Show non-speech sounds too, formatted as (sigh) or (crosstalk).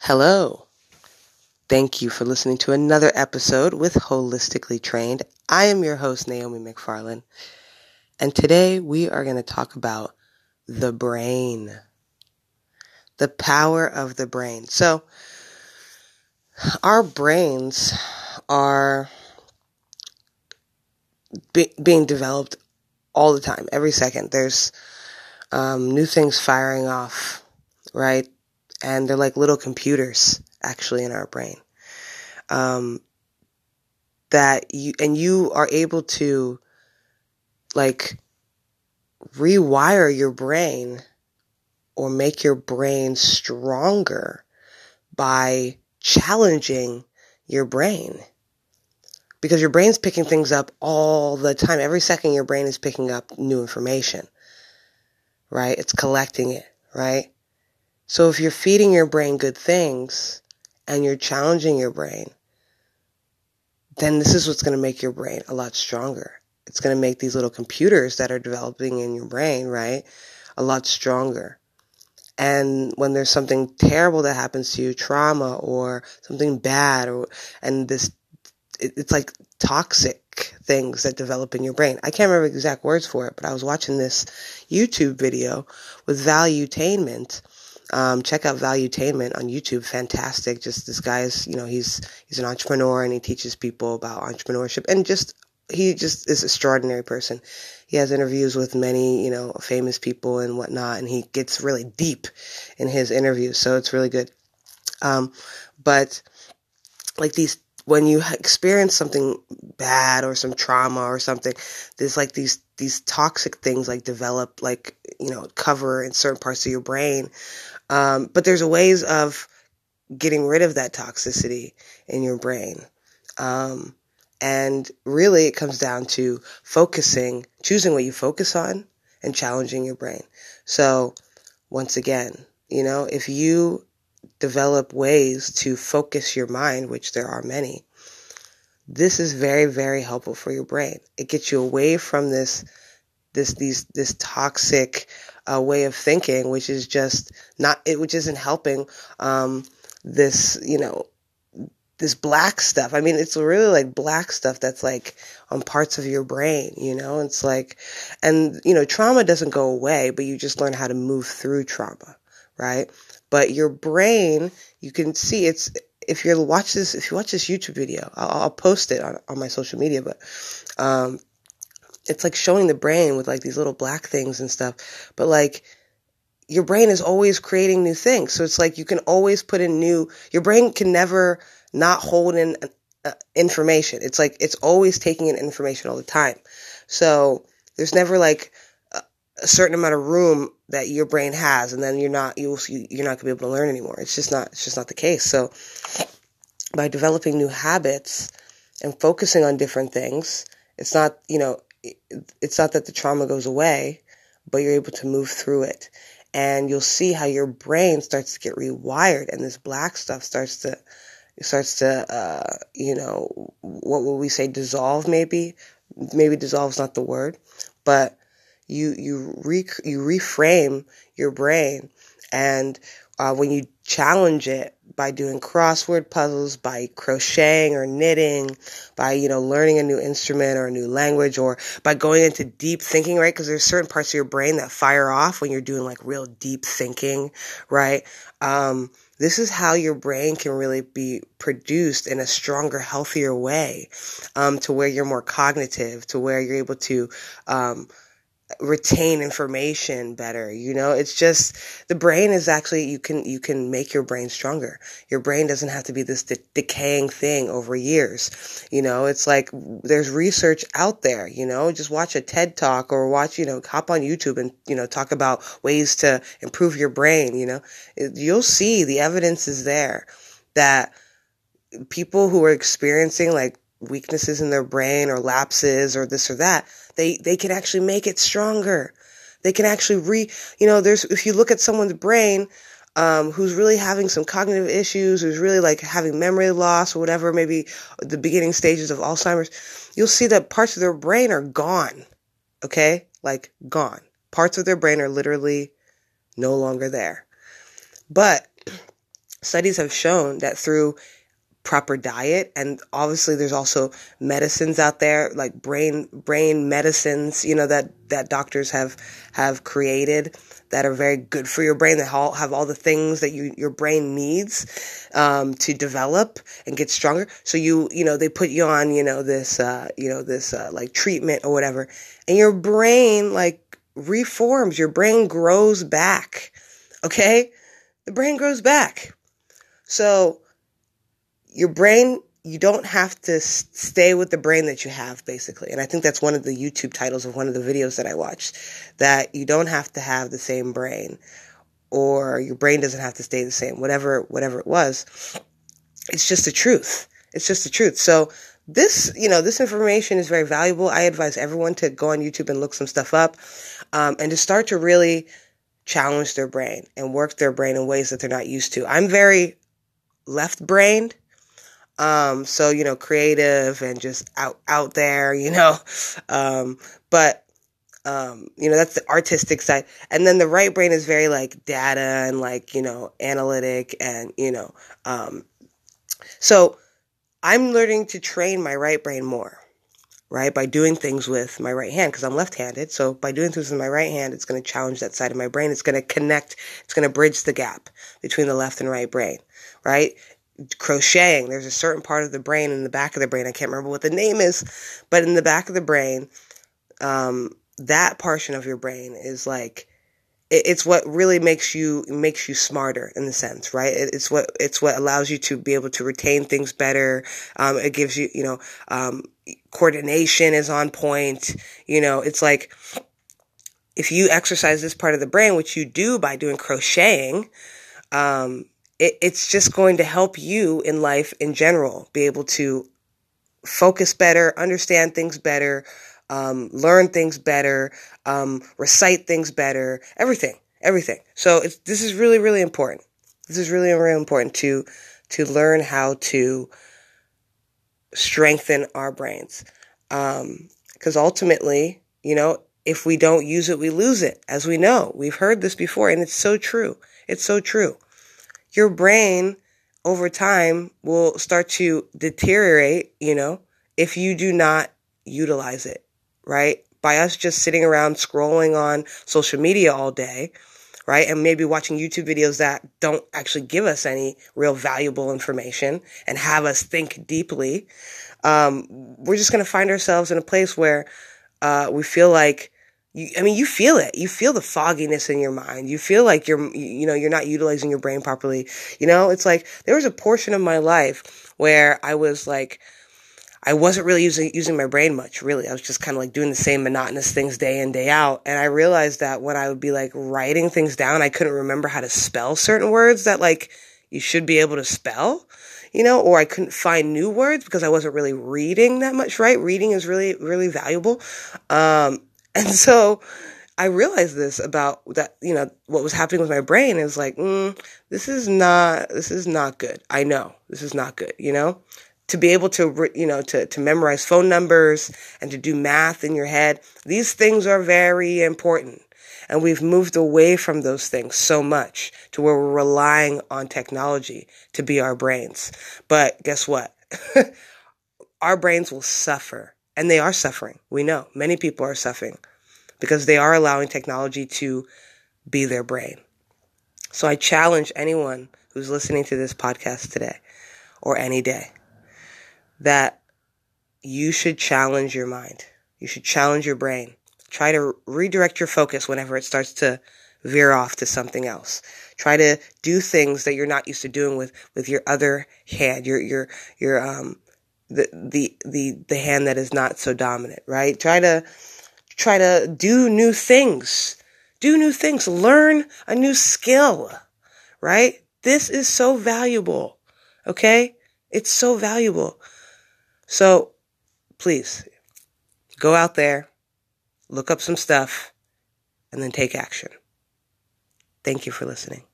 Hello. Thank you for listening to another episode with Holistically Trained. I am your host, Naomi McFarland, and today we are going to talk about the brain, the power of the brain. So, our brains are be- being developed all the time, every second. There's um, new things firing off, right? And they're like little computers actually in our brain. Um, that you, and you are able to like rewire your brain or make your brain stronger by challenging your brain. Because your brain's picking things up all the time. Every second your brain is picking up new information. Right? It's collecting it, right? So if you're feeding your brain good things and you're challenging your brain, then this is what's going to make your brain a lot stronger. It's going to make these little computers that are developing in your brain, right, a lot stronger. And when there's something terrible that happens to you, trauma or something bad, or and this, it, it's like toxic things that develop in your brain. I can't remember the exact words for it, but I was watching this YouTube video with Valuetainment um, check out Valuetainment on YouTube. Fantastic. Just this guy is, you know, he's he's an entrepreneur and he teaches people about entrepreneurship and just he just is an extraordinary person. He has interviews with many, you know, famous people and whatnot, and he gets really deep in his interviews. So it's really good. Um, but like these, when you experience something bad or some trauma or something, there's like these these toxic things like develop, like you know, cover in certain parts of your brain um, but there's ways of getting rid of that toxicity in your brain. Um, and really, it comes down to focusing, choosing what you focus on, and challenging your brain. So, once again, you know, if you develop ways to focus your mind, which there are many, this is very, very helpful for your brain. It gets you away from this, this, these, this toxic uh, way of thinking, which is just not it, which isn't helping um, this, you know, this black stuff. I mean, it's really like black stuff that's like on parts of your brain, you know? It's like, and, you know, trauma doesn't go away, but you just learn how to move through trauma, right? But your brain, you can see it's, if you watch this, if you watch this YouTube video, I'll, I'll post it on, on my social media, but, um, it's like showing the brain with like these little black things and stuff. But like your brain is always creating new things. So it's like you can always put in new, your brain can never not hold in uh, information. It's like it's always taking in information all the time. So there's never like a, a certain amount of room that your brain has and then you're not you you're not going to be able to learn anymore. It's just not it's just not the case. So by developing new habits and focusing on different things, it's not, you know, it's not that the trauma goes away, but you're able to move through it. And you'll see how your brain starts to get rewired and this black stuff starts to, starts to, uh, you know, what would we say, dissolve maybe? Maybe dissolve is not the word, but you, you re, you reframe your brain and, uh, when you challenge it, by doing crossword puzzles, by crocheting or knitting, by, you know, learning a new instrument or a new language, or by going into deep thinking, right? Because there's certain parts of your brain that fire off when you're doing like real deep thinking, right? Um, this is how your brain can really be produced in a stronger, healthier way, um, to where you're more cognitive, to where you're able to, um, retain information better you know? It's just the brain is actually you can you can make your brain stronger. Your brain doesn't have to be this de- decaying thing over years you know? It's like there's research out there you know? Just watch a ted talk or watch you know hop on youtube and you know talk about ways to improve your brain you know? You'll see the evidence is there that people who are experiencing like weaknesses in their brain or lapses or this or that, they, they can actually make it stronger. They can actually re, you know, there's, if you look at someone's brain, um, who's really having some cognitive issues, who's really like having memory loss or whatever, maybe the beginning stages of Alzheimer's, you'll see that parts of their brain are gone. Okay? Like gone. Parts of their brain are literally no longer there. But studies have shown that through proper diet. And obviously there's also medicines out there like brain brain medicines you know that that doctors have have created that are very good for your brain that all, have all the things that you your brain needs um, to develop and get stronger. So you you know they put you on you know this uh, you know this uh, like treatment or whatever. And your brain like reforms. Your brain grows back. Okay? The brain grows back. So your brain you don't have to stay with the brain that you have basically. And i think that's one of the youtube titles of one of the videos that i watched that you don't have to have the same brain or your brain doesn't have to stay the same whatever whatever it was. It's just the truth. It's just the truth. So this you know this information is very valuable. I advise everyone to go on youtube and look some stuff up um, and to start to really challenge their brain and work their brain in ways that they're not used to. I'm very left brained um, so, you know, creative and just out, out there, you know, um, but, um, you know, that's the artistic side. And then the right brain is very like data and like, you know, analytic and, you know, um, so I'm learning to train my right brain more, right? By doing things with my right hand because I'm left handed. So by doing things with my right hand, it's going to challenge that side of my brain. It's going to connect, it's going to bridge the gap between the left and right brain, right? Crocheting. There's a certain part of the brain in the back of the brain. I can't remember what the name is, but in the back of the brain, um, that portion of your brain is like it, it's what really makes you makes you smarter in the sense, right? It, it's what it's what allows you to be able to retain things better. Um, it gives you, you know, um, coordination is on point. You know, it's like if you exercise this part of the brain, which you do by doing crocheting, um, it, it's just going to help you in life in general be able to focus better, understand things better, um, learn things better, um, recite things better, everything, everything. So this is really, really important. This is really, really important to to learn how to strengthen our brains. Because um, ultimately, you know, if we don't use it, we lose it. As we know, we've heard this before, and it's so true. It's so true your brain over time will start to deteriorate, you know, if you do not utilize it, right? By us just sitting around scrolling on social media all day, right? And maybe watching YouTube videos that don't actually give us any real valuable information and have us think deeply. Um, we're just going to find ourselves in a place where uh, we feel like you, I mean, you feel it. You feel the fogginess in your mind. You feel like you're, you know, you're not utilizing your brain properly. You know, it's like there was a portion of my life where I was like, I wasn't really using using my brain much, really. I was just kind of like doing the same monotonous things day in, day out. And I realized that when I would be like writing things down, I couldn't remember how to spell certain words that like you should be able to spell, you know, or I couldn't find new words because I wasn't really reading that much, right? Reading is really, really valuable. Um, and so I realized this about that, you know, what was happening with my brain is like, mm, this is not, this is not good. I know this is not good, you know, to be able to, you know, to, to memorize phone numbers and to do math in your head. These things are very important. And we've moved away from those things so much to where we're relying on technology to be our brains. But guess what? (laughs) our brains will suffer and they are suffering. We know many people are suffering because they are allowing technology to be their brain. So I challenge anyone who's listening to this podcast today or any day that you should challenge your mind. You should challenge your brain. Try to redirect your focus whenever it starts to veer off to something else. Try to do things that you're not used to doing with, with your other hand, your, your, your, um, the the the the hand that is not so dominant, right? Try to try to do new things. Do new things. Learn a new skill, right? This is so valuable. Okay? It's so valuable. So please go out there, look up some stuff, and then take action. Thank you for listening.